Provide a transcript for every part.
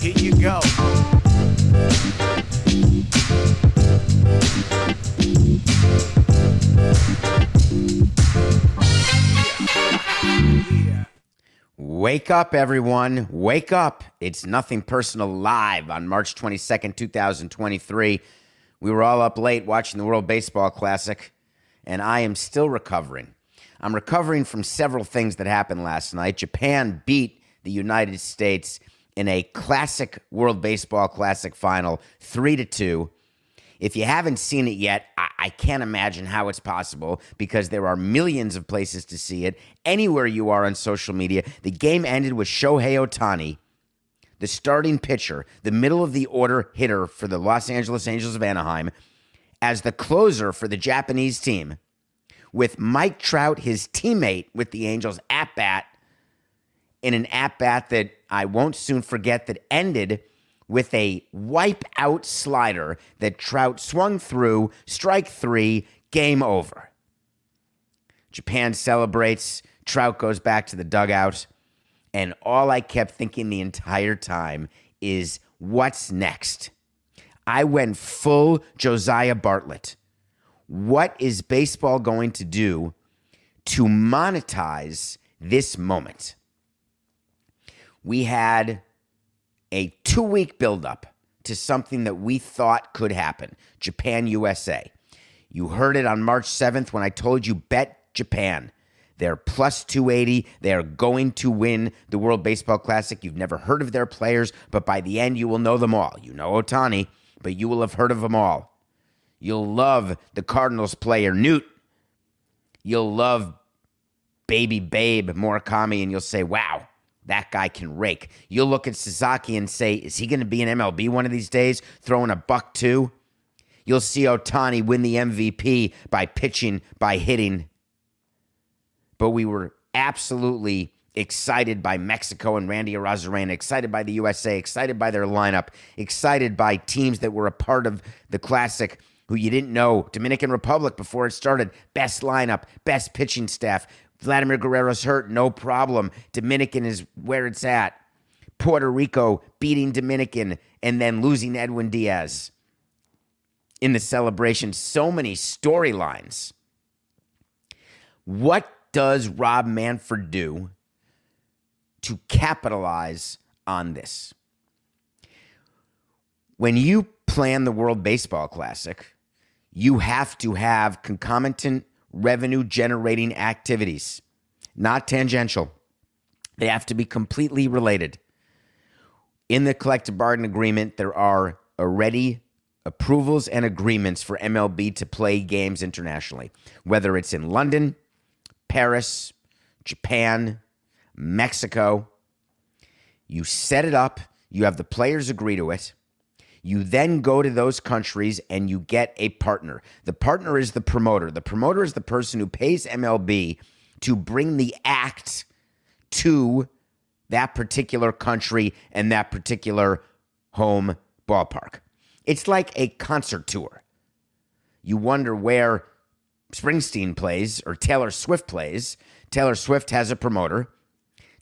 Here you go. Wake up, everyone. Wake up. It's Nothing Personal Live on March 22nd, 2023. We were all up late watching the World Baseball Classic, and I am still recovering. I'm recovering from several things that happened last night. Japan beat the United States in a classic World Baseball Classic final, 3 to 2. If you haven't seen it yet, I, I can't imagine how it's possible because there are millions of places to see it. Anywhere you are on social media, the game ended with Shohei Ohtani, the starting pitcher, the middle of the order hitter for the Los Angeles Angels of Anaheim, as the closer for the Japanese team, with Mike Trout, his teammate with the Angels, at bat in an at bat that I won't soon forget that ended with a wipe out slider that Trout swung through, strike three, game over. Japan celebrates, Trout goes back to the dugout, and all I kept thinking the entire time is what's next? I went full Josiah Bartlet. What is baseball going to do to monetize this moment? We had a two week buildup to something that we thought could happen Japan USA. You heard it on March 7th when I told you bet Japan. They're plus 280. They are going to win the World Baseball Classic. You've never heard of their players, but by the end, you will know them all. You know Ohtani, but you will have heard of them all. You'll love the Cardinals player, Newt. You'll love baby babe Murakami, and you'll say, wow, that guy can rake. You'll look at Sasaki and say, is he going to be an MLB one of these days, throwing a buck two? You'll see Ohtani win the MVP by pitching, by hitting. But we were absolutely excited by Mexico and Randy Arozarena, excited by the USA, excited by their lineup, excited by teams that were a part of the Classic who you didn't know. Dominican Republic before it started, best lineup, best pitching staff. Vladimir Guerrero's hurt, no problem. Dominican is where it's at. Puerto Rico beating Dominican and then losing Edwin Diaz in the celebration. So many storylines. What does Rob Manfred do to capitalize on this? When you plan the World Baseball Classic, you have to have concomitant revenue generating activities, not tangential. They have to be completely related. In the collective bargain agreement, there are already approvals and agreements for MLB to play games internationally, whether it's in London, Paris, Japan, Mexico. You set it up, you have the players agree to it. You then go to those countries and you get a partner. The partner is the promoter. The promoter is the person who pays MLB to bring the act to that particular country and that particular home ballpark. It's like a concert tour. You wonder where Springsteen plays or Taylor Swift plays. Taylor Swift has a promoter.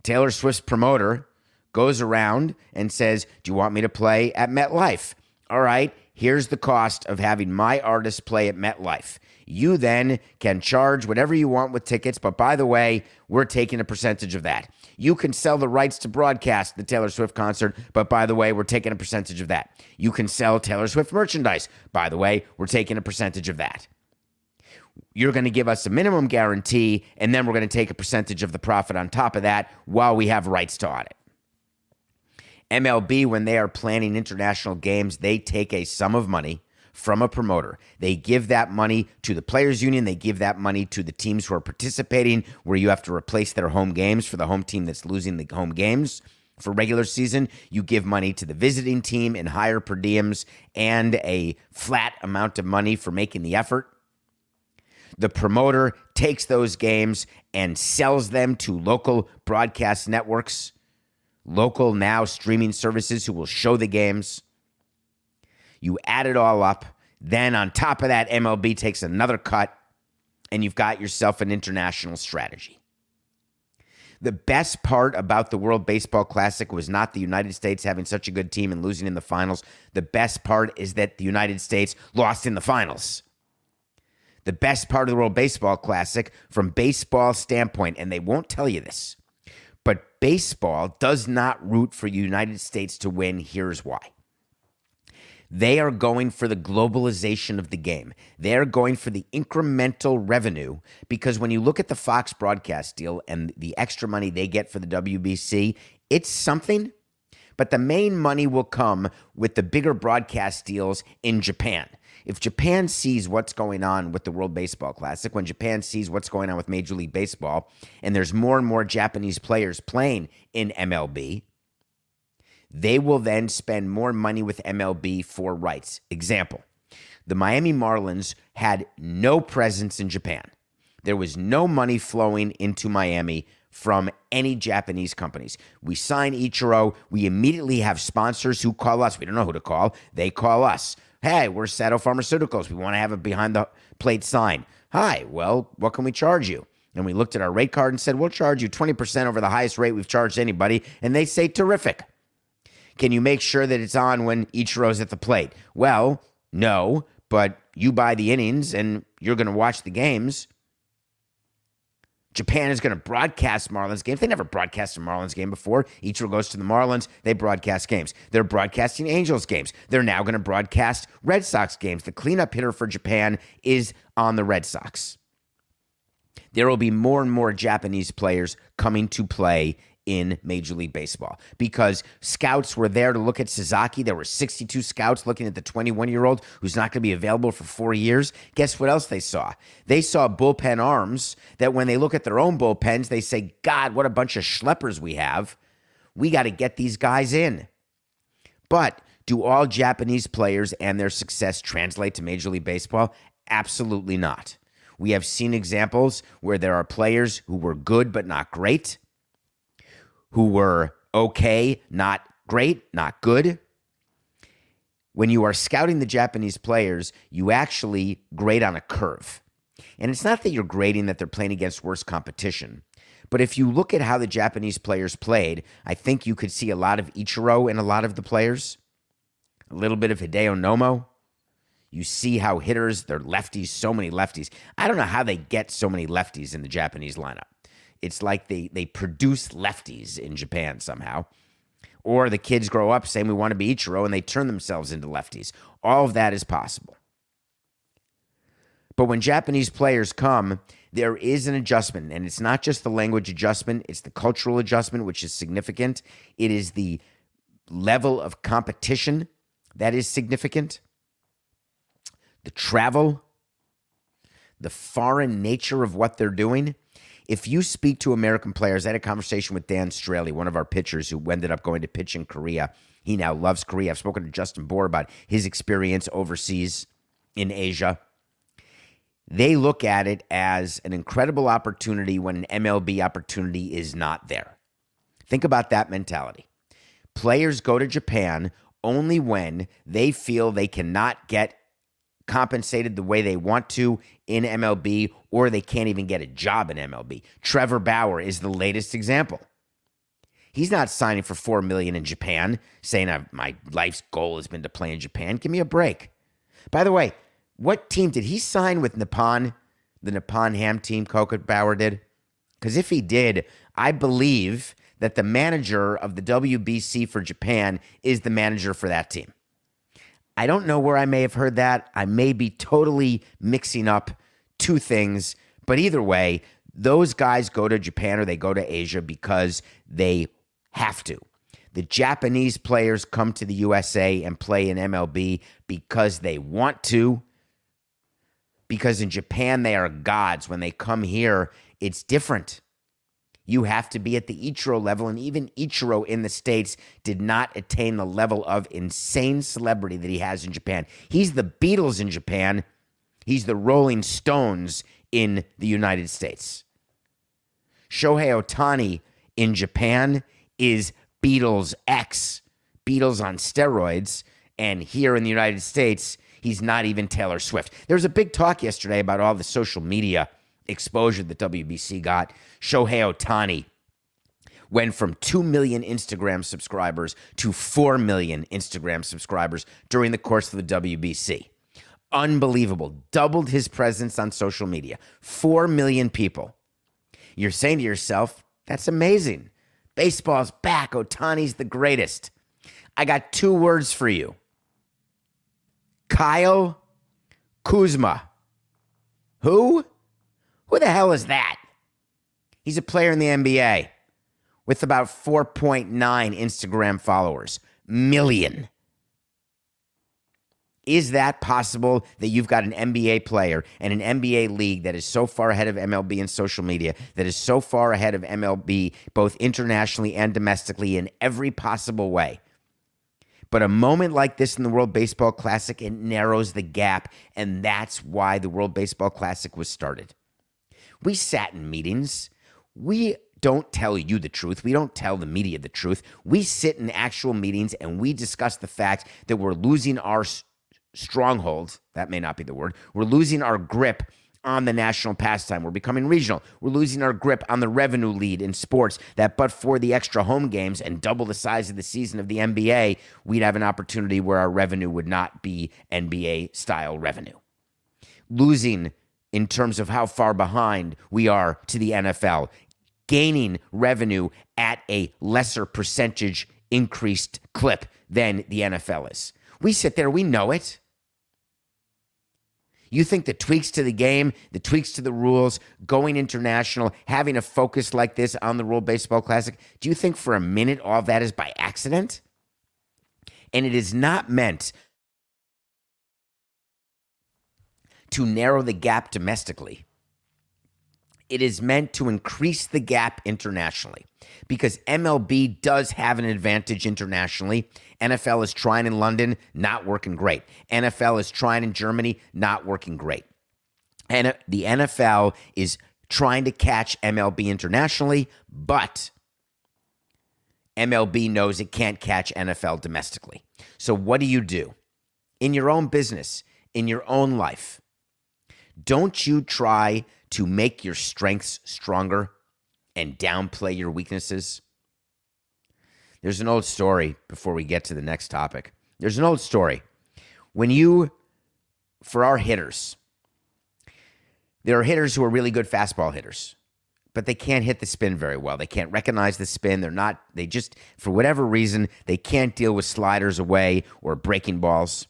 Taylor Swift's promoter goes around and says, Do you want me to play at MetLife? All right, here's the cost of having my artist play at MetLife. You then can charge whatever you want with tickets, but by the way, we're taking a percentage of that. You can sell the rights to broadcast the Taylor Swift concert, but by the way, we're taking a percentage of that. You can sell Taylor Swift merchandise. By the way, we're taking a percentage of that. You're going to give us a minimum guarantee, and then we're going to take a percentage of the profit on top of that while we have rights to audit. MLB, when they are planning international games, they take a sum of money from a promoter. They give that money to the players union, they give that money to the teams who are participating where you have to replace their home games for the home team that's losing the home games. For regular season, you give money to the visiting team in higher per diems and a flat amount of money for making the effort. The promoter takes those games and sells them to local broadcast networks, local now streaming services who will show the games. You add it all up. Then, on top of that, MLB takes another cut, and you've got yourself an international strategy. The best part about the World Baseball Classic was not the United States having such a good team and losing in the finals. The best part is that the United States lost in the finals. The best part of the World Baseball Classic, from baseball standpoint, and they won't tell you this, but baseball does not root for the United States to win. Here's why. They are going for the globalization of the game. They're going for the incremental revenue because when you look at the Fox broadcast deal and the extra money they get for the WBC, it's something, but the main money will come with the bigger broadcast deals in Japan. If Japan sees what's going on with the World Baseball Classic, when Japan sees what's going on with Major League Baseball, and there's more and more Japanese players playing in MLB, they will then spend more money with MLB for rights. Example the Miami Marlins had no presence in Japan. There was no money flowing into Miami from any Japanese companies. We sign Ichiro. We immediately have sponsors who call us. We don't know who to call. They call us. Hey, we're Sato Pharmaceuticals. We want to have a behind the plate sign. Hi, well, what can we charge you? And we looked at our rate card and said, we'll charge you 20% over the highest rate we've charged anybody. And they say, terrific. Can you make sure that it's on when Ichiro's at the plate? Well, no, but you buy the innings and you're going to watch the games. Japan is going to broadcast Marlins games. They never broadcast a Marlins game before. Ichiro goes to the Marlins. They broadcast games. They're broadcasting Angels games. They're now going to broadcast Red Sox games. The cleanup hitter for Japan is on the Red Sox. There will be more and more Japanese players coming to play in Major League Baseball because scouts were there to look at Sasaki. There were 62 scouts looking at the 21 year old who's not going to be available for four years. Guess what else they saw? They saw bullpen arms that when they look at their own bullpens, they say, God, what a bunch of schleppers we have. We got to get these guys in. But do all Japanese players and their success translate to Major League Baseball? Absolutely not. We have seen examples where there are players who were good but not great who were okay, not great, not good. When you are scouting the Japanese players, you actually grade on a curve. And it's not that you're grading that they're playing against worse competition. But if you look at how the Japanese players played, I think you could see a lot of Ichiro in a lot of the players, a little bit of Hideo Nomo. You see how hitters, they're lefties, so many lefties. I don't know how they get so many lefties in the Japanese lineup. It's like they they produce lefties in Japan somehow. Or the kids grow up saying we want to be Ichiro and they turn themselves into lefties. All of that is possible. But when Japanese players come, there is an adjustment. And it's not just the language adjustment, it's the cultural adjustment, which is significant. It is the level of competition that is significant. The travel, the foreign nature of what they're doing if you speak to American players, I had a conversation with Dan Straily, one of our pitchers who ended up going to pitch in Korea. He now loves Korea. I've spoken to Justin Bour about his experience overseas in Asia. They look at it as an incredible opportunity when an MLB opportunity is not there. Think about that mentality. Players go to Japan only when they feel they cannot get compensated the way they want to in MLB, or they can't even get a job in MLB. Trevor Bauer is the latest example. He's not signing for four million in Japan, saying my life's goal has been to play in Japan. Give me a break. By the way, what team did he sign with Nippon? The Nippon Ham team, Coca Bauer did. Because if he did, I believe that the manager of the WBC for Japan is the manager for that team. I don't know where I may have heard that. I may be totally mixing up two things, but either way, those guys go to Japan or they go to Asia because they have to. The Japanese players come to the USA and play in MLB because they want to. Because in Japan, they are gods. When they come here, it's different. You have to be at the Ichiro level, and even Ichiro in the States did not attain the level of insane celebrity that he has in Japan. He's the Beatles in Japan, he's the Rolling Stones in the United States. Shohei Ohtani in Japan is Beatles X, Beatles on steroids, and here in the United States, he's not even Taylor Swift. There was a big talk yesterday about all the social media exposure that WBC got. Shohei Ohtani went from 2 million Instagram subscribers to 4 million Instagram subscribers during the course of the WBC. Unbelievable. Doubled his presence on social media. 4 million people. You're saying to yourself, that's amazing. Baseball's back. Ohtani's the greatest. I got two words for you Kyle Kuzma. Who? Who the hell is that? He's a player in the NBA with about 4.9 Instagram followers. Million. Is that possible that you've got an NBA player and an NBA league that is so far ahead of MLB in social media, that is so far ahead of MLB both internationally and domestically in every possible way? But a moment like this in the World Baseball Classic, it narrows the gap. And that's why the World Baseball Classic was started. We sat in meetings. We don't tell you the truth. We don't tell the media the truth. We sit in actual meetings and we discuss the fact that we're losing our stronghold. That may not be the word. We're losing our grip on the national pastime. We're becoming regional. We're losing our grip on the revenue lead in sports that, but for the extra home games and double the size of the season of the NBA, we'd have an opportunity where our revenue would not be NBA style revenue. Losing in terms of how far behind we are to the NFL, gaining revenue at a lesser percentage increased clip than the NFL is. We sit there, we know it. You think the tweaks to the game, the tweaks to the rules, going international, having a focus like this on the World Baseball Classic, do you think for a minute all that is by accident? And it is not meant to narrow the gap domestically. It is meant to increase the gap internationally because MLB does have an advantage internationally. NFL is trying in London, not working great. NFL is trying in Germany, not working great. And the NFL is trying to catch MLB internationally, but MLB knows it can't catch NFL domestically. So, what do you do? In your own business, in your own life, don't you try to make your strengths stronger and downplay your weaknesses? There's an old story before we get to the next topic. There's an old story. When you, for our hitters, there are hitters who are really good fastball hitters, but they can't hit the spin very well. They can't recognize the spin. They're not, they just, for whatever reason, they can't deal with sliders away or breaking balls.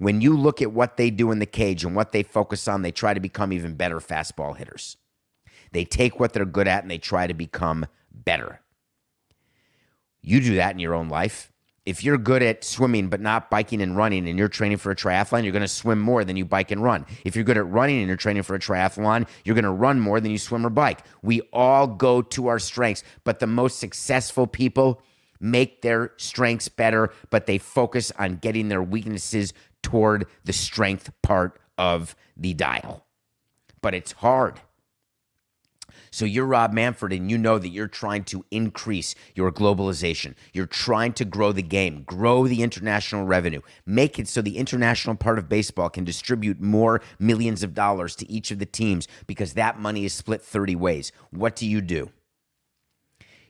When you look at what they do in the cage and what they focus on, they try to become even better fastball hitters. They take what they're good at and they try to become better. You do that in your own life. If you're good at swimming but not biking and running and you're training for a triathlon, you're going to swim more than you bike and run. If you're good at running and you're training for a triathlon, you're going to run more than you swim or bike. We all go to our strengths, but the most successful people make their strengths better, but they focus on getting their weaknesses toward the strength part of the dial. But it's hard. So you're Rob Manfred and you know that you're trying to increase your globalization. You're trying to grow the game, grow the international revenue, make it so the international part of baseball can distribute more millions of dollars to each of the teams because that money is split 30 ways. What do you do?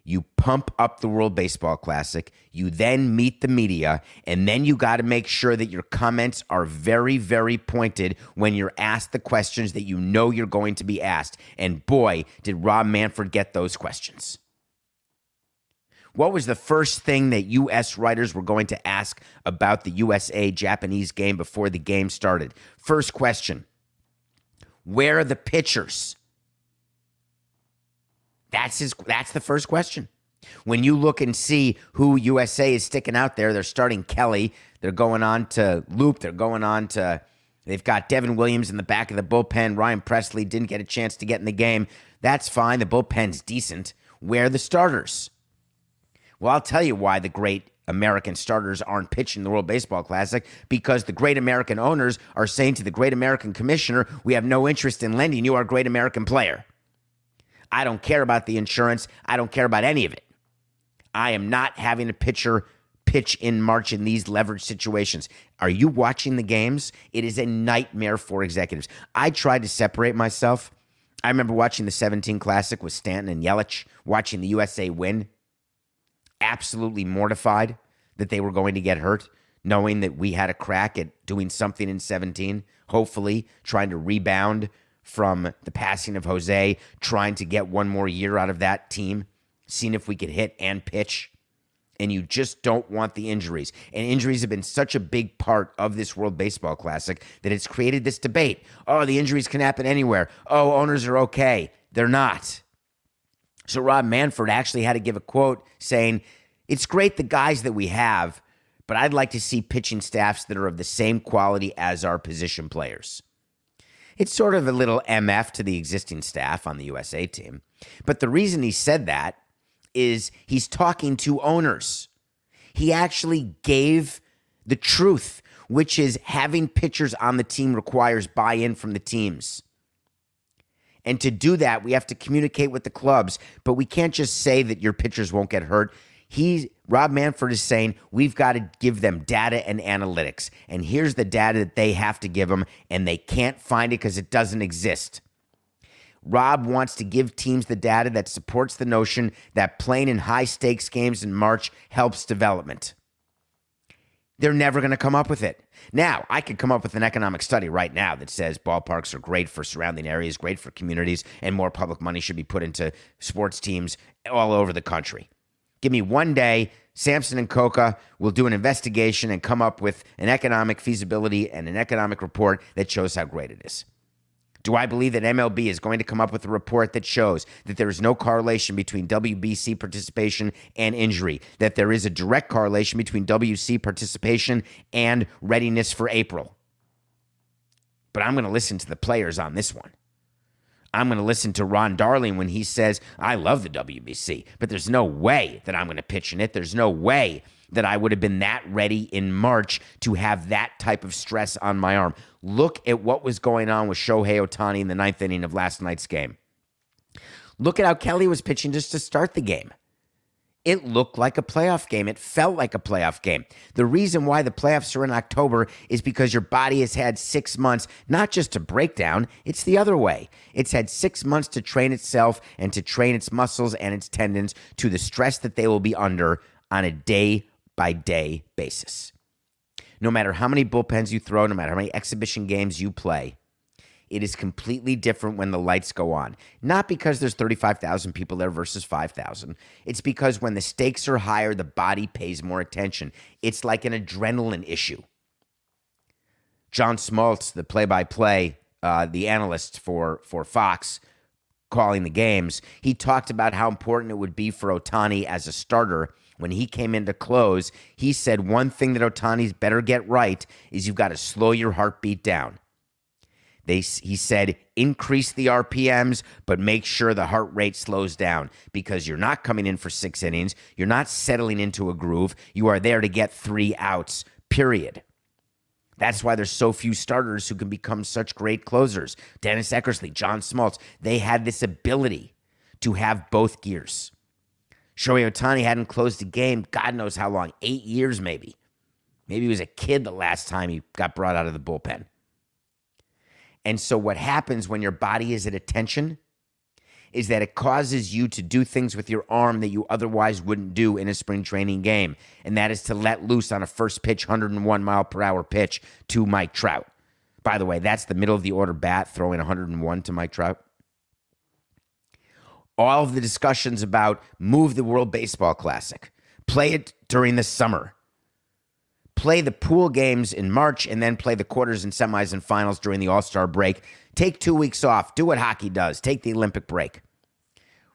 You pump up the World Baseball Classic. You then meet the media. And then you got to make sure that your comments are very, very pointed when you're asked the questions that you know you're going to be asked. And boy, did Rob Manfred get those questions. What was the first thing that U.S. writers were going to ask about the USA Japanese game before the game started? First question Where are the pitchers? That's his that's the first question. When you look and see who USA is sticking out there, they're starting Kelly. They're going on to Loup. They're going on to, they've got Devin Williams in the back of the bullpen. Ryan Pressly didn't get a chance to get in the game. That's fine. The bullpen's decent. Where are the starters? Well, I'll tell you why the great American starters aren't pitching the World Baseball Classic because the great American owners are saying to the great American commissioner, we have no interest in lending you our great American player. I don't care about the insurance. I don't care about any of it. I am not having a pitcher pitch in March in these leverage situations. Are you watching the games? It is a nightmare for executives. I tried to separate myself. I remember watching the 17 Classic with Stanton and Yelich, watching the USA win. Absolutely mortified that they were going to get hurt, knowing that we had a crack at doing something in 17, hopefully trying to rebound from the passing of Jose, trying to get one more year out of that team seeing if we could hit and pitch. And you just don't want the injuries. And injuries have been such a big part of this World Baseball Classic that it's created this debate. Oh, the injuries can happen anywhere. Oh, owners are okay. They're not. So Rob Manfred actually had to give a quote saying, It's great the guys that we have, but I'd like to see pitching staffs that are of the same quality as our position players. It's sort of a little MF to the existing staff on the USA team. But the reason he said that is he's talking to owners. He actually gave the truth, which is having pitchers on the team requires buy in from the teams. And to do that, we have to communicate with the clubs, but we can't just say that your pitchers won't get hurt. He Rob Manfred is saying we've got to give them data and analytics. And here's the data that they have to give them, and they can't find it because it doesn't exist. Rob wants to give teams the data that supports the notion that playing in high stakes games in March helps development. They're never going to come up with it. Now, I could come up with an economic study right now that says ballparks are great for surrounding areas, great for communities, and more public money should be put into sports teams all over the country. Give me one day, Samson and Coca will do an investigation and come up with an economic feasibility and an economic report that shows how great it is. Do I believe that MLB is going to come up with a report that shows that there is no correlation between WBC participation and injury, that there is a direct correlation between WC participation and readiness for April? But I'm going to listen to the players on this one. I'm going to listen to Ron Darling when he says, I love the WBC, but there's no way that I'm going to pitch in it. There's no way that I would have been that ready in March to have that type of stress on my arm. Look at what was going on with Shohei Ohtani in the ninth inning of last night's game. Look at how Kelly was pitching just to start the game. It looked like a playoff game. It felt like a playoff game. The reason why the playoffs are in October is because your body has had six months, not just to break down, it's the other way. It's had six months to train itself and to train its muscles and its tendons to the stress that they will be under on a day by day basis. No matter how many bullpens you throw, no matter how many exhibition games you play, it is completely different when the lights go on. Not because there's 35,000 people there versus 5,000. It's because when the stakes are higher, the body pays more attention. It's like an adrenaline issue. John Smoltz, the play-by-play, uh, the analyst for for Fox, calling the games, he talked about how important it would be for Ohtani as a starter when he came in to close, he said one thing that Ohtani's better get right is you've got to slow your heartbeat down. They, he said, increase the RPMs, but make sure the heart rate slows down because you're not coming in for six innings. You're not settling into a groove. You are there to get three outs, period. That's why there's so few starters who can become such great closers. Dennis Eckersley, John Smoltz, they had this ability to have both gears. Shohei Ohtani hadn't closed a game, God knows how long, eight years maybe. Maybe he was a kid the last time he got brought out of the bullpen. And so, what happens when your body is at attention is that it causes you to do things with your arm that you otherwise wouldn't do in a spring training game. And that is to let loose on a first pitch, 101 mile per hour pitch to Mike Trout. By the way, that's the middle of the order bat throwing 101 to Mike Trout all of the discussions about move the World Baseball Classic, play it during the summer, play the pool games in March, and then play the quarters and semis and finals during the All Star break. Take two weeks off. Do what hockey does. Take the Olympic break.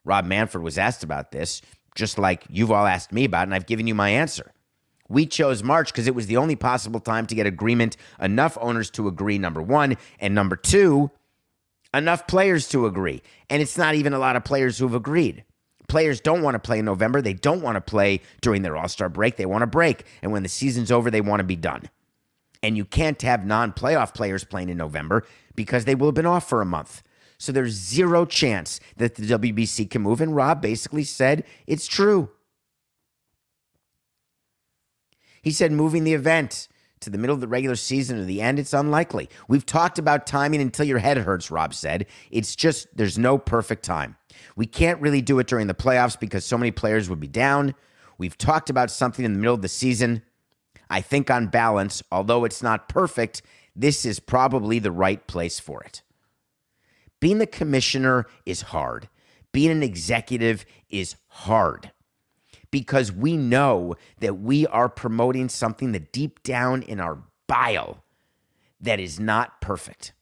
Rob Manfred was asked about this. just like you've all asked me about, and I've given you my answer. We chose March because it was the only possible time to get agreement, enough owners to agree, number one. And number two, enough players to agree. And it's not even a lot of players who've agreed. Players don't want to play in November. They don't want to play during their All Star break. They want to break. And when the season's over, they want to be done. And you can't have non playoff players playing in November because they will have been off for a month. So there's zero chance that the WBC can move. And Rob basically said it's true. He said moving the event to the middle of the regular season or the end, it's unlikely. We've talked about timing until your head hurts, Rob said. It's just there's no perfect time. We can't really do it during the playoffs because so many players would be down. We've talked about something in the middle of the season. I think on balance, although it's not perfect, this is probably the right place for it. Being the commissioner is hard. Being an executive is hard because we know that we are promoting something that deep down in our bile that is not perfect.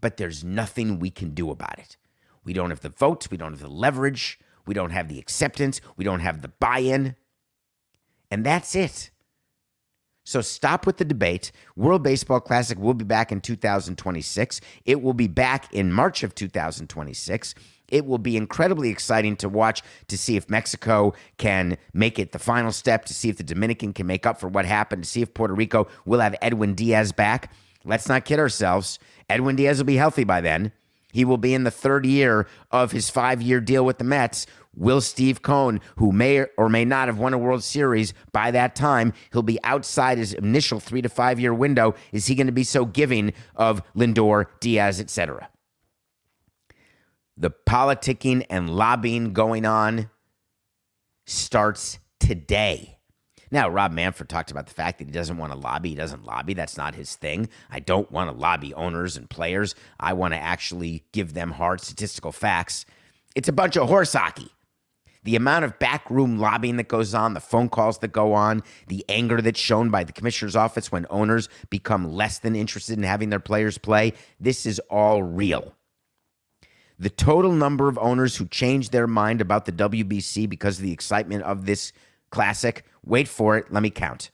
But there's nothing we can do about it. We don't have the votes, we don't have the leverage, we don't have the acceptance, we don't have the buy-in. And that's it. So stop with the debate. World Baseball Classic will be back in 2026. It will be back in March of 2026. It will be incredibly exciting to watch to see if Mexico can make it the final step, to see if the Dominican can make up for what happened, to see if Puerto Rico will have Edwin Diaz back. Let's not kid ourselves. Edwin Diaz will be healthy by then. He will be in the third year of his five year deal with the Mets. Will Steve Cohen, who may or may not have won a World Series by that time, he'll be outside his initial three to five year window. Is he going to be so giving of Lindor, Diaz, etc.? The politicking and lobbying going on starts today. Now, Rob Manfred talked about the fact that he doesn't want to lobby. He doesn't lobby. That's not his thing. I don't want to lobby owners and players. I want to actually give them hard statistical facts. It's a bunch of horse hockey. The amount of backroom lobbying that goes on, the phone calls that go on, the anger that's shown by the commissioner's office when owners become less than interested in having their players play, this is all real. The total number of owners who changed their mind about the WBC because of the excitement of this classic, wait for it, let me count.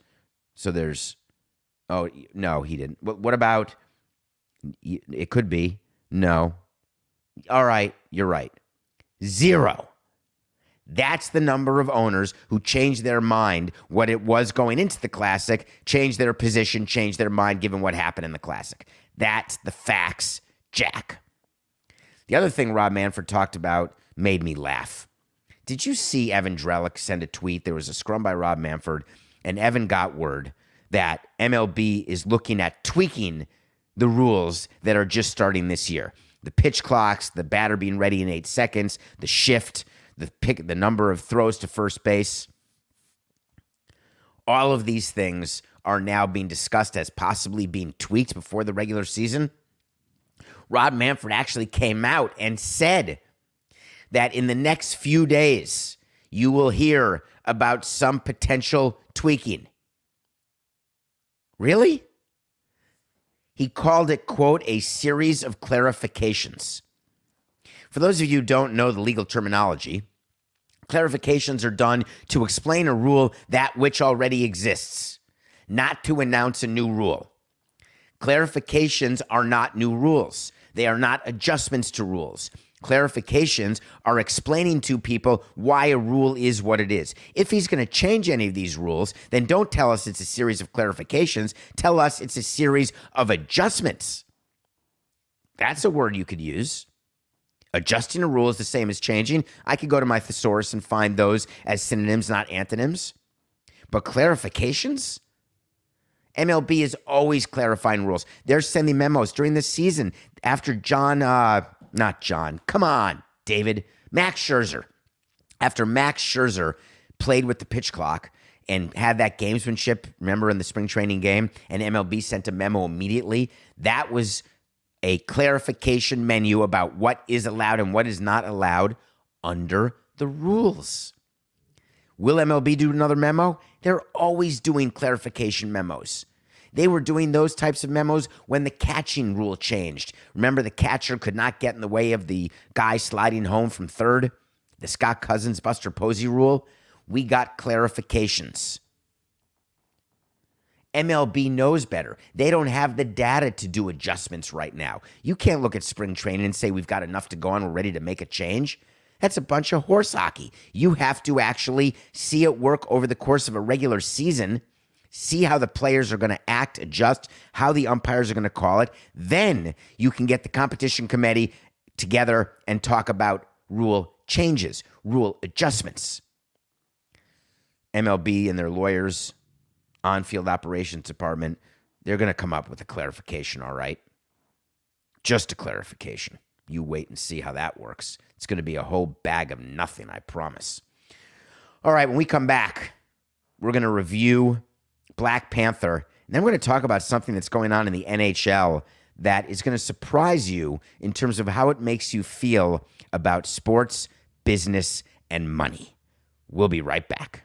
So there's, oh, no, he didn't. What, what about, it could be, no. All right, you're right. Zero. That's the number of owners who changed their mind what it was going into the classic, changed their position, changed their mind given what happened in the classic. That's the facts, Jack. The other thing Rob Manfred talked about made me laugh. Did you see Evan Drellich send a tweet? There was a scrum by Rob Manfred, and Evan got word that MLB is looking at tweaking the rules that are just starting this year. The pitch clocks, the batter being ready in eight seconds, the shift, the pick, the number of throws to first base. All of these things are now being discussed as possibly being tweaked before the regular season. Rob Manfred actually came out and said that in the next few days, you will hear about some potential tweaking. Really? He called it, quote, a series of clarifications. For those of you who don't know the legal terminology, clarifications are done to explain a rule that which already exists, not to announce a new rule. Clarifications are not new rules. They are not adjustments to rules. Clarifications are explaining to people why a rule is what it is. If he's going to change any of these rules, then don't tell us it's a series of clarifications. Tell us it's a series of adjustments. That's a word you could use. Adjusting a rule is the same as changing. I could go to my thesaurus and find those as synonyms, not antonyms. But clarifications? MLB is always clarifying rules. They're sending memos during the season after John, uh, not John, come on, David, Max Scherzer. After Max Scherzer played with the pitch clock and had that gamesmanship, remember in the spring training game, and MLB sent a memo immediately, that was a clarification menu about what is allowed and what is not allowed under the rules. Will MLB do another memo? They're always doing clarification memos. They were doing those types of memos when the catching rule changed. Remember, the catcher could not get in the way of the guy sliding home from third? The Scott Cousins Buster Posey rule? We got clarifications. MLB knows better. They don't have the data to do adjustments right now. You can't look at spring training and say we've got enough to go on, we're ready to make a change. That's a bunch of horse hockey. You have to actually see it work over the course of a regular season, see how the players are going to act, adjust, how the umpires are going to call it. Then you can get the competition committee together and talk about rule changes, rule adjustments. MLB and their lawyers on field operations department, they're going to come up with a clarification, all right? Just a clarification. You wait and see how that works. It's going to be a whole bag of nothing, I promise. All right, when we come back, we're going to review Black Panther, and then we're going to talk about something that's going on in the NHL that is going to surprise you in terms of how it makes you feel about sports, business, and money. We'll be right back.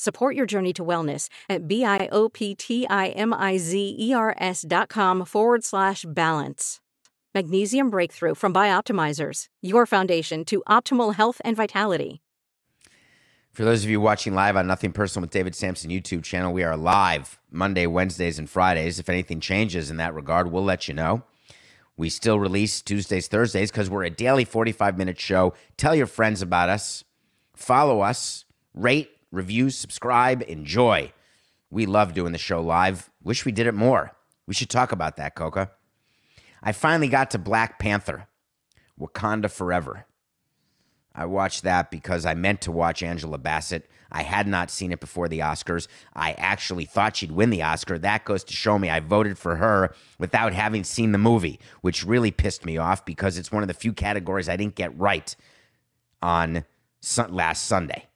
Support your journey to wellness at B-I-O-P-T-I-M-I-Z-E-R-S dot com forward slash balance. Magnesium Breakthrough from Bioptimizers, your foundation to optimal health and vitality. For those of you watching live on Nothing Personal with David Samson YouTube channel, we are live Monday, Wednesdays, and Fridays. If anything changes in that regard, we'll let you know. We still release Tuesdays, Thursdays because we're a daily 45 minute show. Tell your friends about us, follow us, rate, review, subscribe, enjoy. We love doing the show live. Wish we did it more. We should talk about that, Coca. I finally got to Black Panther, Wakanda Forever. I watched that because I meant to watch Angela Bassett. I had not seen it before the Oscars. I actually thought she'd win the Oscar. That goes to show me I voted for her without having seen the movie, which really pissed me off because it's one of the few categories I didn't get right on last Sunday.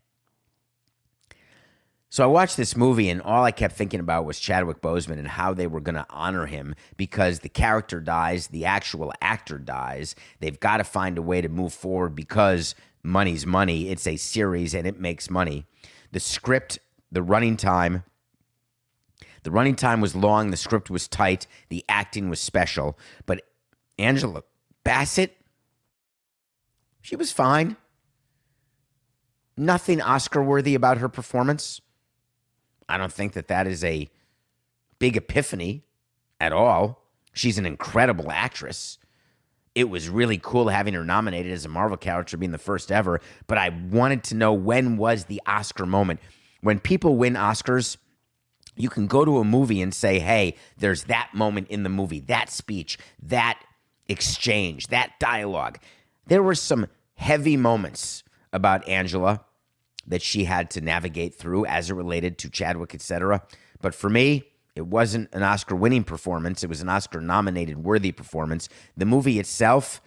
So I watched this movie, and all I kept thinking about was Chadwick Boseman and how they were going to honor him because the character dies, the actual actor dies. They've got to find a way to move forward because money's money. It's a series and it makes money. The script, the running time, the running time was long, the script was tight, the acting was special. But Angela Bassett, she was fine. Nothing Oscar worthy about her performance. I don't think that that is a big epiphany at all. She's an incredible actress. It was really cool having her nominated as a Marvel character, being the first ever. But I wanted to know when was the Oscar moment. When people win Oscars, you can go to a movie and say, hey, there's that moment in the movie, that speech, that exchange, that dialogue. There were some heavy moments about Angela that she had to navigate through as it related to Chadwick, etc. But for me, it wasn't an Oscar winning performance. It was an Oscar nominated worthy performance. The movie itself,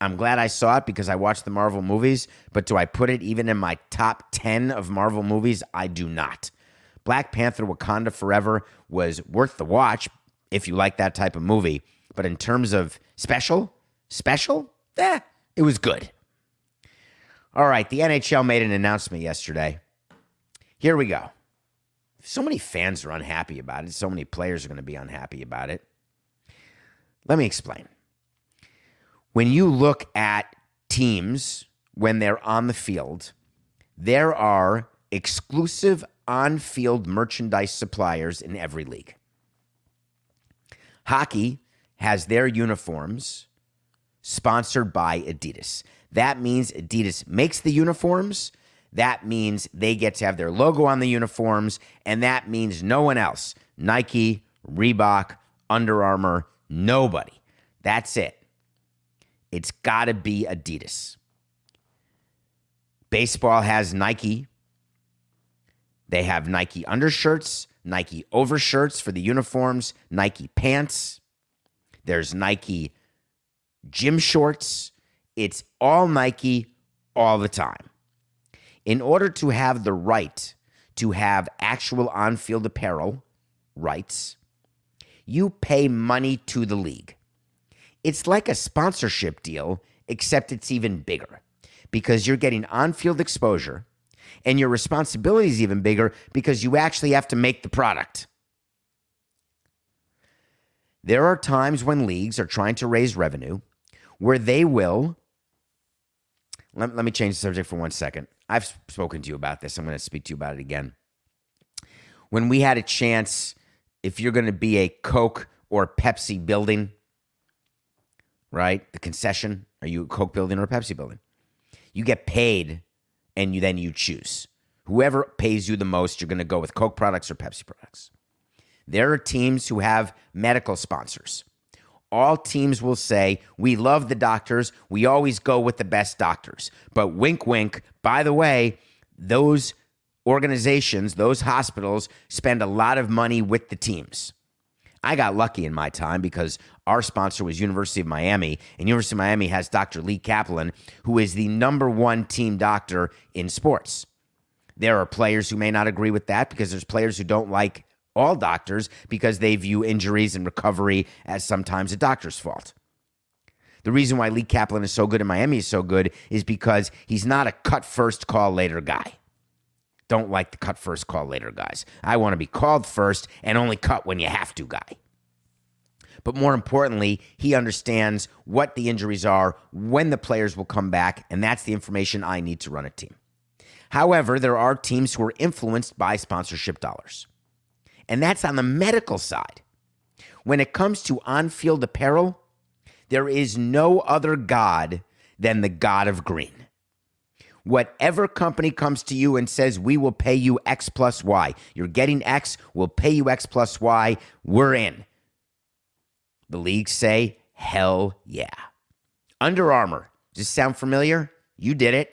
I'm glad I saw it because I watched the Marvel movies, but do I put it even in my top 10 of Marvel movies? I do not. Black Panther Wakanda Forever was worth the watch if you like that type of movie. But in terms of special, special, eh, it was good. All right, the NHL made an announcement yesterday. Here we go. So many fans are unhappy about it. So many players are going to be unhappy about it. Let me explain. When you look at teams when they're on the field, there are exclusive on field merchandise suppliers in every league. Hockey has their uniforms sponsored by Adidas. That means Adidas makes the uniforms. That means they get to have their logo on the uniforms. And that means no one else Nike, Reebok, Under Armour, nobody. That's it. it's got to be Adidas. Baseball has Nike. They have Nike undershirts, Nike overshirts for the uniforms, Nike pants. There's Nike gym shorts. It's all Nike all the time. In order to have the right to have actual on field apparel rights, you pay money to the league. It's like a sponsorship deal, except it's even bigger because you're getting on field exposure and your responsibility is even bigger because you actually have to make the product. There are times when leagues are trying to raise revenue where they will. Let, let me change the subject for one second. I've spoken to you about this. I'm going to speak to you about it again. When we had a chance, if you're going to be a Coke or Pepsi building, right? The concession, are you a Coke building or a Pepsi building? You get paid and you then you choose. Whoever pays you the most, you're going to go with Coke products or Pepsi products. There are teams who have medical sponsors. All teams will say, We love the doctors. We always go with the best doctors. But wink, wink, by the way, those organizations, those hospitals spend a lot of money with the teams. I got lucky in my time because our sponsor was University of Miami, and University of Miami has Dr. Lee Kaplan, who is the number one team doctor in sports. There are players who may not agree with that because there's players who don't like all doctors because they view injuries and recovery as sometimes a doctor's fault. The reason why Lee Kaplan is so good in Miami is so good is because he's not a cut first, call later guy. Don't like the cut first, call later guys. I want to be called first and only cut when you have to guy. But more importantly, he understands what the injuries are, when the players will come back, and that's the information I need to run a team. However, there are teams who are influenced by sponsorship dollars, and that's on the medical side. When it comes to on field apparel, there is no other God than the God of green. Whatever company comes to you and says, we will pay you X plus Y, you're getting X, we'll pay you X plus Y, we're in. The leagues say, hell yeah. Under Armour, does this sound familiar? You did it.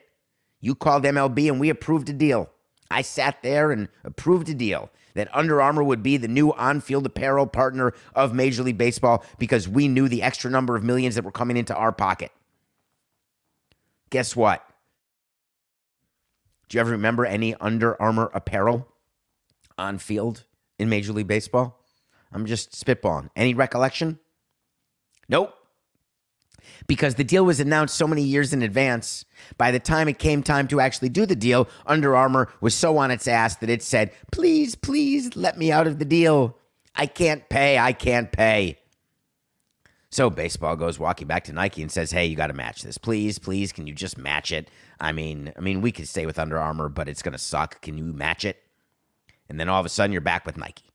You called MLB and we approved a deal. I sat there and approved a deal that Under Armour would be the new on field apparel partner of Major League Baseball because we knew the extra number of millions that were coming into our pocket. Guess what? Do you ever remember any Under Armour apparel on field in Major League Baseball? I'm just spitballing. Any recollection? Nope. Because the deal was announced so many years in advance, by the time it came time to actually do the deal, Under Armour was so on its ass that it said, Please, please let me out of the deal. I can't pay. I can't pay. So baseball goes walking back to Nike and says, "Hey, you got to match this, please, please. Can you just match it? I mean, I mean, we could stay with Under Armour, but it's gonna suck. Can you match it?" And then all of a sudden, you're back with Nike.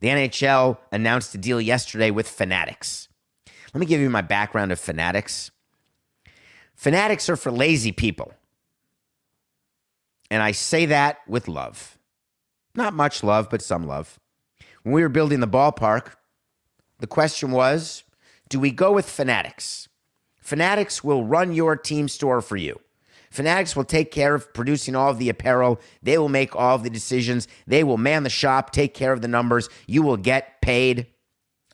The NHL announced a deal yesterday with Fanatics. Let me give you my background of Fanatics. Fanatics are for lazy people. And I say that with love. Not much love, but some love. When we were building the ballpark, the question was do we go with Fanatics? Fanatics will run your team store for you. Fanatics will take care of producing all of the apparel. They will make all of the decisions. They will man the shop, take care of the numbers. You will get paid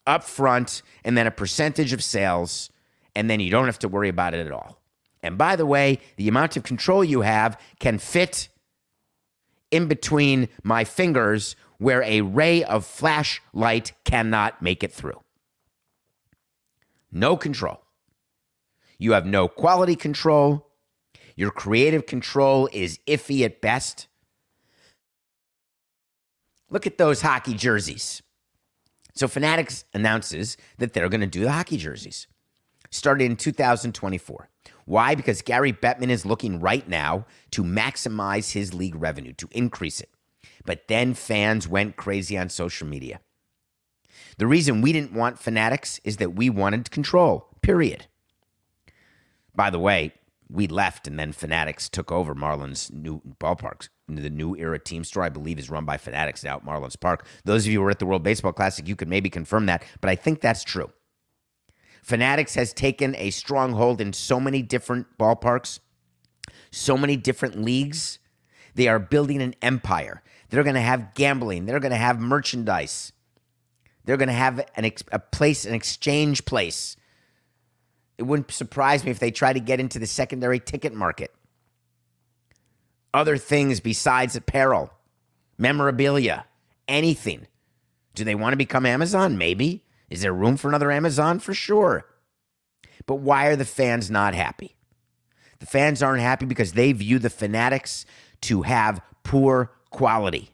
up front and then a percentage of sales, and then you don't have to worry about it at all. And by the way, the amount of control you have can fit in between my fingers where a ray of flashlight cannot make it through. No control. You have no quality control. Your creative control is iffy at best. Look at those hockey jerseys. So Fanatics announces that they're going to do the hockey jerseys. Started in 2024. Why? Because Gary Bettman is looking right now to maximize his league revenue, to increase it. But then fans went crazy on social media. The reason we didn't want Fanatics is that we wanted control, period. By the way, we left and then Fanatics took over Marlins new ballparks. The new era team store, I believe, is run by Fanatics now at Marlins Park. Those of you who were at the World Baseball Classic, you could maybe confirm that, but I think that's true. Fanatics has taken a stronghold in so many different ballparks, so many different leagues. They are building an empire. They're going to have gambling. They're going to have merchandise. They're going to have an a place, an exchange place. It wouldn't surprise me if they try to get into the secondary ticket market. Other things besides apparel, memorabilia, anything. Do they want to become Amazon? Maybe. Is there room for another Amazon? For sure. But why are the fans not happy? The fans aren't happy because they view the fanatics to have poor quality.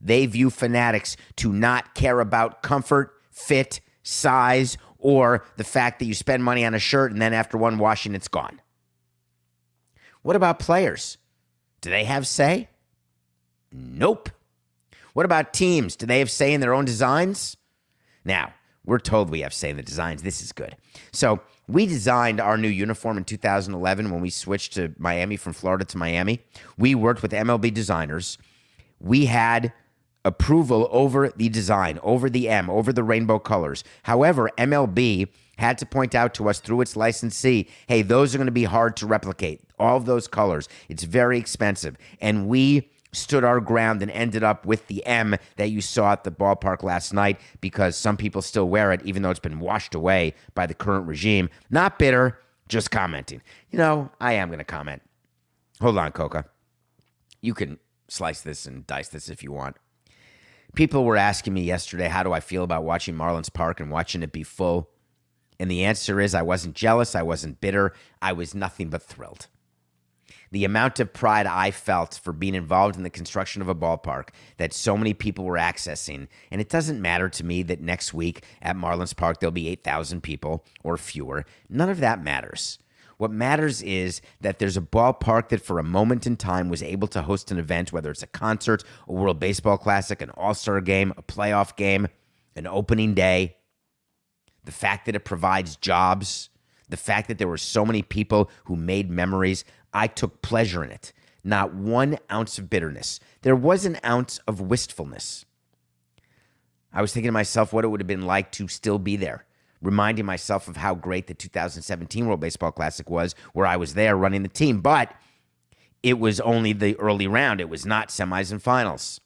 They view fanatics to not care about comfort, fit, size, or the fact that you spend money on a shirt and then after one washing, it's gone. What about players? Do they have say? Nope. What about teams? Do they have say in their own designs? Now, we're told we have say in the designs. This is good. So, we designed our new uniform in 2011 when we switched to Miami from Florida to Miami. We worked with MLB designers. We had approval over the design, over the M, over the rainbow colors. However, MLB had to point out to us through its licensee hey, those are going to be hard to replicate. All of those colors. It's very expensive. And we stood our ground and ended up with the M that you saw at the ballpark last night because some people still wear it, even though it's been washed away by the current regime. Not bitter, just commenting. You know, I am going to comment. Hold on, Coca. You can slice this and dice this if you want. People were asking me yesterday, how do I feel about watching Marlins Park and watching it be full? And the answer is I wasn't jealous. I wasn't bitter. I was nothing but thrilled the amount of pride I felt for being involved in the construction of a ballpark that so many people were accessing. And it doesn't matter to me that next week at Marlins Park there'll be 8,000 people or fewer. None of that matters. What matters is that there's a ballpark that for a moment in time was able to host an event, whether it's a concert, a World Baseball Classic, an All Star game, a playoff game, an opening day. The fact that it provides jobs, the fact that there were so many people who made memories. I took pleasure in it. Not one ounce of bitterness. There was an ounce of wistfulness. I was thinking to myself what it would have been like to still be there, reminding myself of how great the 2017 World Baseball Classic was, where I was there running the team. But it was only the early round, it was not semis and finals.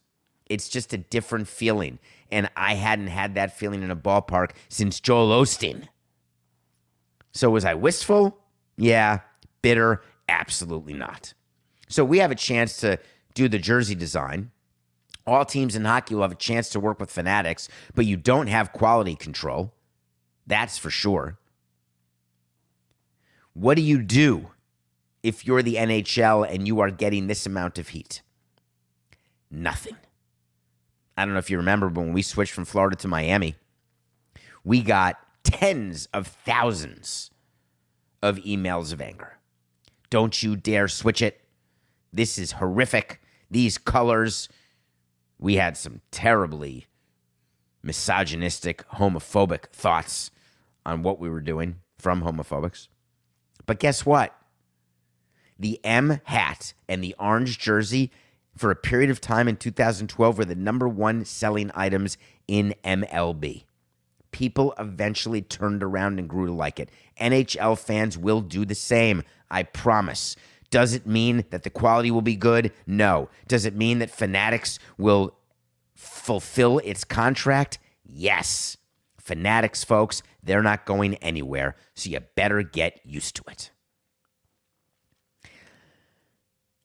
It's just a different feeling. And I hadn't had that feeling in a ballpark since Joel Osteen. So was I wistful? Yeah. Bitter? Absolutely not. So we have a chance to do the jersey design. All teams in hockey will have a chance to work with fanatics, but you don't have quality control. That's for sure. What do you do if you're the NHL and you are getting this amount of heat? Nothing. I don't know if you remember, but when we switched from Florida to Miami, we got tens of thousands of emails of anger. Don't you dare switch it. This is horrific. These colors. We had some terribly misogynistic, homophobic thoughts on what we were doing from homophobics. But guess what? The M hat and the orange jersey for a period of time in 2012 were the number one selling items in MLB. People eventually turned around and grew to like it. NHL fans will do the same. I promise. Does it mean that the quality will be good? No. Does it mean that Fanatics will fulfill its contract? Yes. Fanatics, folks, they're not going anywhere, so you better get used to it.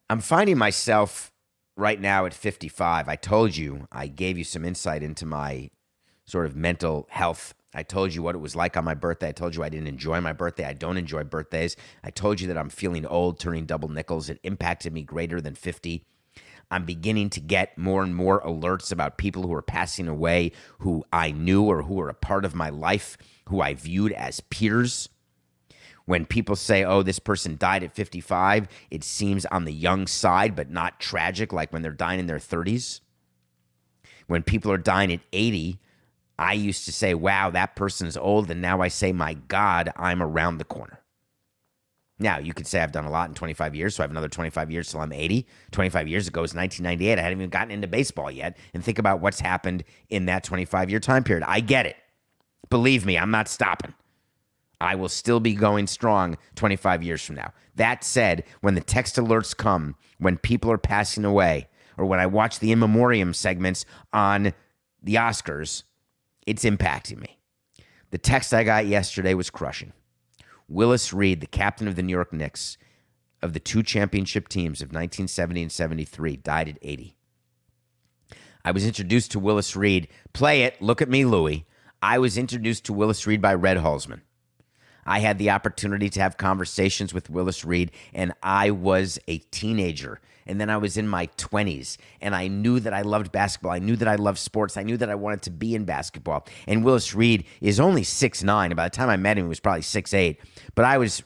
I'm finding myself right now at 55. I told you, I gave you some insight into my sort of mental health I told you what it was like on my birthday. I told you I didn't enjoy my birthday. I don't enjoy birthdays. I told you that I'm feeling old, turning double nickels. It impacted me greater than 50. I'm beginning to get more and more alerts about people who are passing away who I knew or who are a part of my life, who I viewed as peers. When people say, oh, this person died at 55, it seems on the young side, but not tragic, like when they're dying in their 30s. When people are dying at 80, I used to say, wow, that person's old. And now I say, my God, I'm around the corner. Now, you could say I've done a lot in 25 years, so I have another 25 years till I'm 80. 25 years ago was 1998. I hadn't even gotten into baseball yet. And think about what's happened in that 25 year time period. I get it. Believe me, I'm not stopping. I will still be going strong 25 years from now. That said, when the text alerts come, when people are passing away, or when I watch the in memoriam segments on the Oscars, it's impacting me. The text I got yesterday was crushing. Willis Reed, the captain of the New York Knicks, of the two championship teams of 1970 and 73, died at 80. I was introduced to Willis Reed. Play it. Look at me, Louie. I was introduced to Willis Reed by Red Holzman. I had the opportunity to have conversations with Willis Reed, and I was a teenager. And then I was in my 20s, and I knew that I loved basketball. I knew that I loved sports. I knew that I wanted to be in basketball. And Willis Reed is only six nine. By the time I met him, he was probably six eight. But I was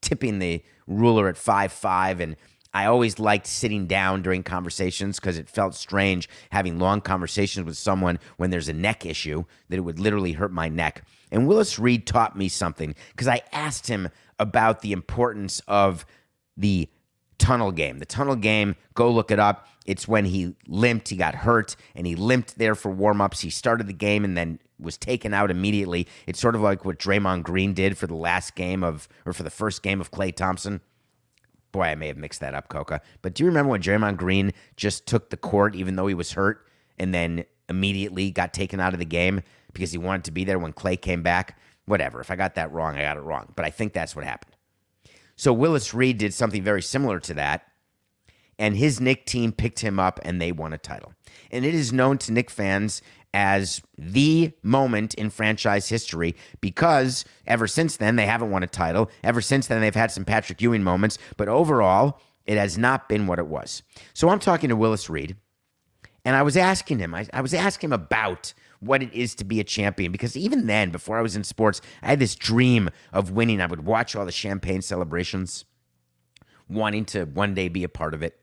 tipping the ruler at five five, and I always liked sitting down during conversations because it felt strange having long conversations with someone when there's a neck issue that it would literally hurt my neck. And Willis Reed taught me something because I asked him about the importance of the tunnel game. The tunnel game, go look it up. It's when he limped, he got hurt, and he limped there for warmups. He started the game and then was taken out immediately. It's sort of like what Draymond Green did for the last game of, or for the first game of Klay Thompson. Boy, I may have mixed that up, Coca. But do you remember when Draymond Green just took the court even though he was hurt and then immediately got taken out of the game because he wanted to be there when Clay came back? Whatever. If I got that wrong, I got it wrong. But I think that's what happened. So Willis Reed did something very similar to that. And his Knick team picked him up and they won a title. And it is known to Knick fans as the moment in franchise history because ever since then they haven't won a title. Ever since then they've had some Patrick Ewing moments, but overall it has not been what it was. So I'm talking to Willis Reed and I was asking him, I, I was asking him about what it is to be a champion because even then, before I was in sports, I had this dream of winning. I would watch all the champagne celebrations, wanting to one day be a part of it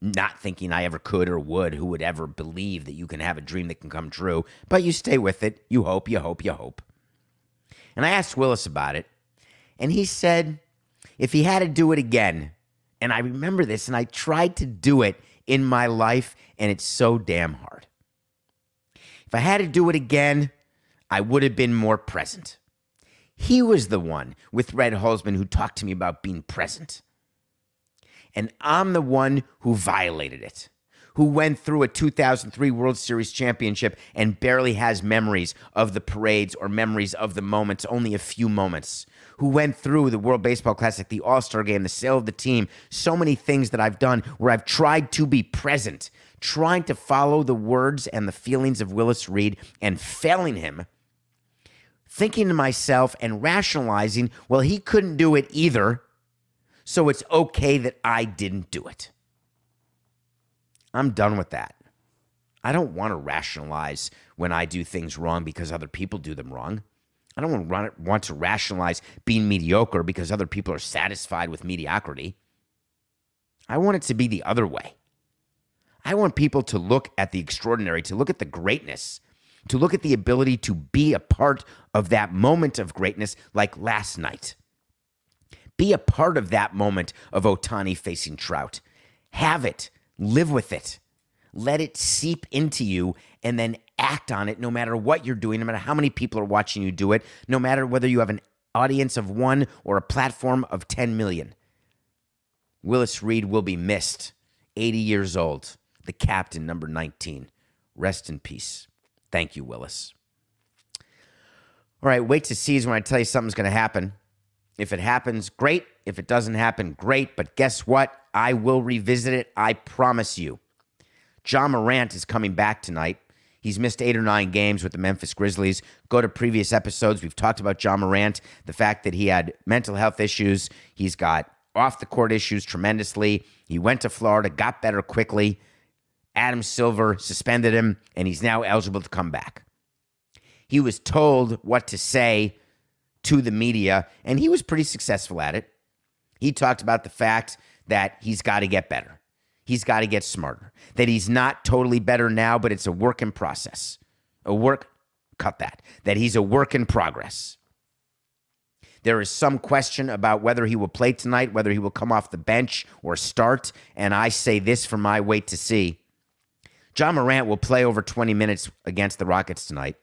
not thinking I ever could or would, who would ever believe that you can have a dream that can come true, but you stay with it. You hope, you hope, you hope. And I asked Willis about it, and he said if he had to do it again, and I remember this, and I tried to do it in my life, and it's so damn hard. If I had to do it again, I would have been more present. He was the one with Red Holzman who talked to me about being present and I'm the one who violated it, who went through a 2003 World Series championship and barely has memories of the parades or memories of the moments, only a few moments, who went through the World Baseball Classic, the All Star game, the sale of the team, so many things that I've done where I've tried to be present, trying to follow the words and the feelings of Willis Reed and failing him thinking to myself and rationalizing, well, he couldn't do it either so it's okay that I didn't do it. I'm done with that. I don't want to rationalize when I do things wrong because other people do them wrong. I don't want to want to rationalize being mediocre because other people are satisfied with mediocrity. I want it to be the other way. I want people to look at the extraordinary, to look at the greatness, to look at the ability to be a part of that moment of greatness like last night. Be a part of that moment of Ohtani facing Trout. Have it, live with it, let it seep into you, and then act on it no matter what you're doing, no matter how many people are watching you do it, no matter whether you have an audience of one or a platform of 10 million. Willis Reed will be missed. 80 years old, the captain, number 19. Rest in peace. Thank you, Willis. All right, wait to seize when I tell you something's going to happen. If it happens, great. If it doesn't happen, great. But guess what? I will revisit it. I promise you. Ja Morant is coming back tonight. He's missed eight or nine games with the Memphis Grizzlies. Go to previous episodes. We've talked about Ja Morant, the fact that he had mental health issues. He's got off the court issues tremendously. He went to Florida, got better quickly. Adam Silver suspended him, and he's now eligible to come back. He was told what to say to the media, and he was pretty successful at it. He talked about the fact that he's got to get better. He's got to get smarter. That he's not totally better now, but it's a work in process. A work, cut that. That he's a work in progress. There is some question about whether he will play tonight, whether he will come off the bench or start. And I say this for my wait to see. Ja Morant will play over 20 minutes against the Rockets tonight.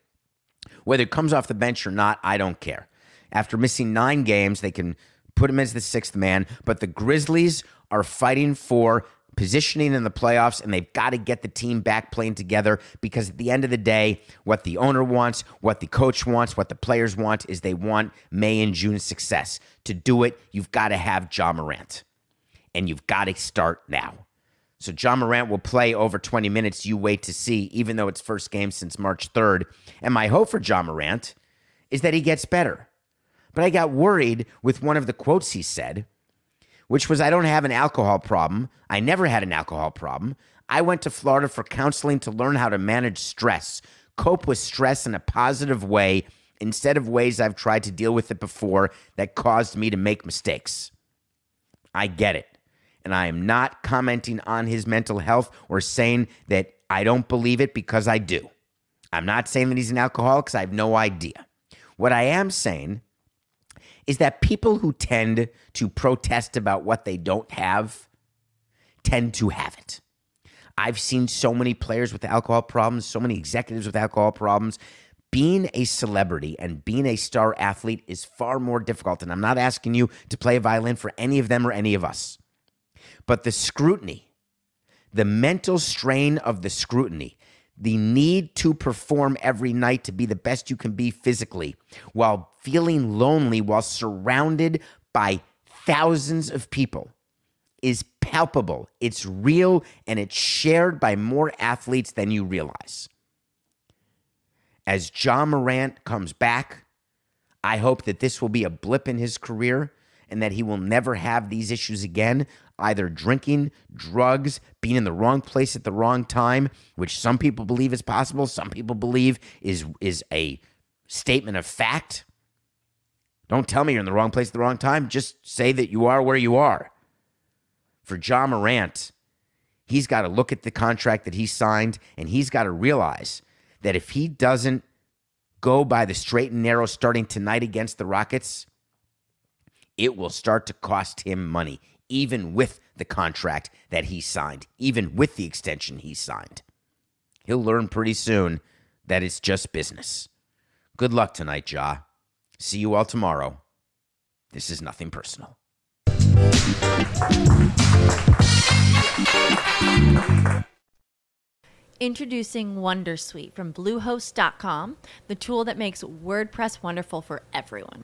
Whether he comes off the bench or not, I don't care. After missing nine games, they can put him as the sixth man. But the Grizzlies are fighting for positioning in the playoffs, and they've got to get the team back playing together because at the end of the day, what the owner wants, what the coach wants, what the players want is they want May and June success. To do it, you've got to have Ja Morant, and you've got to start now. So Ja Morant will play over 20 minutes. You wait to see, even though it's first game since March 3rd. And my hope for Ja Morant is that he gets better. But I got worried with one of the quotes he said, which was I don't have an alcohol problem. I never had an alcohol problem. I went to Florida for counseling to learn how to manage stress, cope with stress in a positive way instead of ways I've tried to deal with it before that caused me to make mistakes. I get it. And I am not commenting on his mental health or saying that I don't believe it because I do. I'm not saying that he's an alcoholic because I have no idea. What I am saying is that people who tend to protest about what they don't have tend to have it. I've seen so many players with alcohol problems, so many executives with alcohol problems. Being a celebrity and being a star athlete is far more difficult. And I'm not asking you to play a violin for any of them or any of us. But the scrutiny, the mental strain of the scrutiny, the need to perform every night to be the best you can be physically while feeling lonely while surrounded by thousands of people is palpable. It's real and it's shared by more athletes than you realize. As Ja Morant comes back, I hope that this will be a blip in his career and that he will never have these issues again, either drinking, drugs, being in the wrong place at the wrong time, which some people believe is possible, some people believe is is a statement of fact. Don't tell me you're in the wrong place at the wrong time. Just say that you are where you are. For Ja Morant, he's got to look at the contract that he signed and he's got to realize that if he doesn't go by the straight and narrow starting tonight against the Rockets, it will start to cost him money, even with the contract that he signed, even with the extension he signed. He'll learn pretty soon that it's just business. Good luck tonight, Ja. See you all tomorrow. This is nothing personal. Introducing Wondersuite from Bluehost.com, the tool that makes WordPress wonderful for everyone.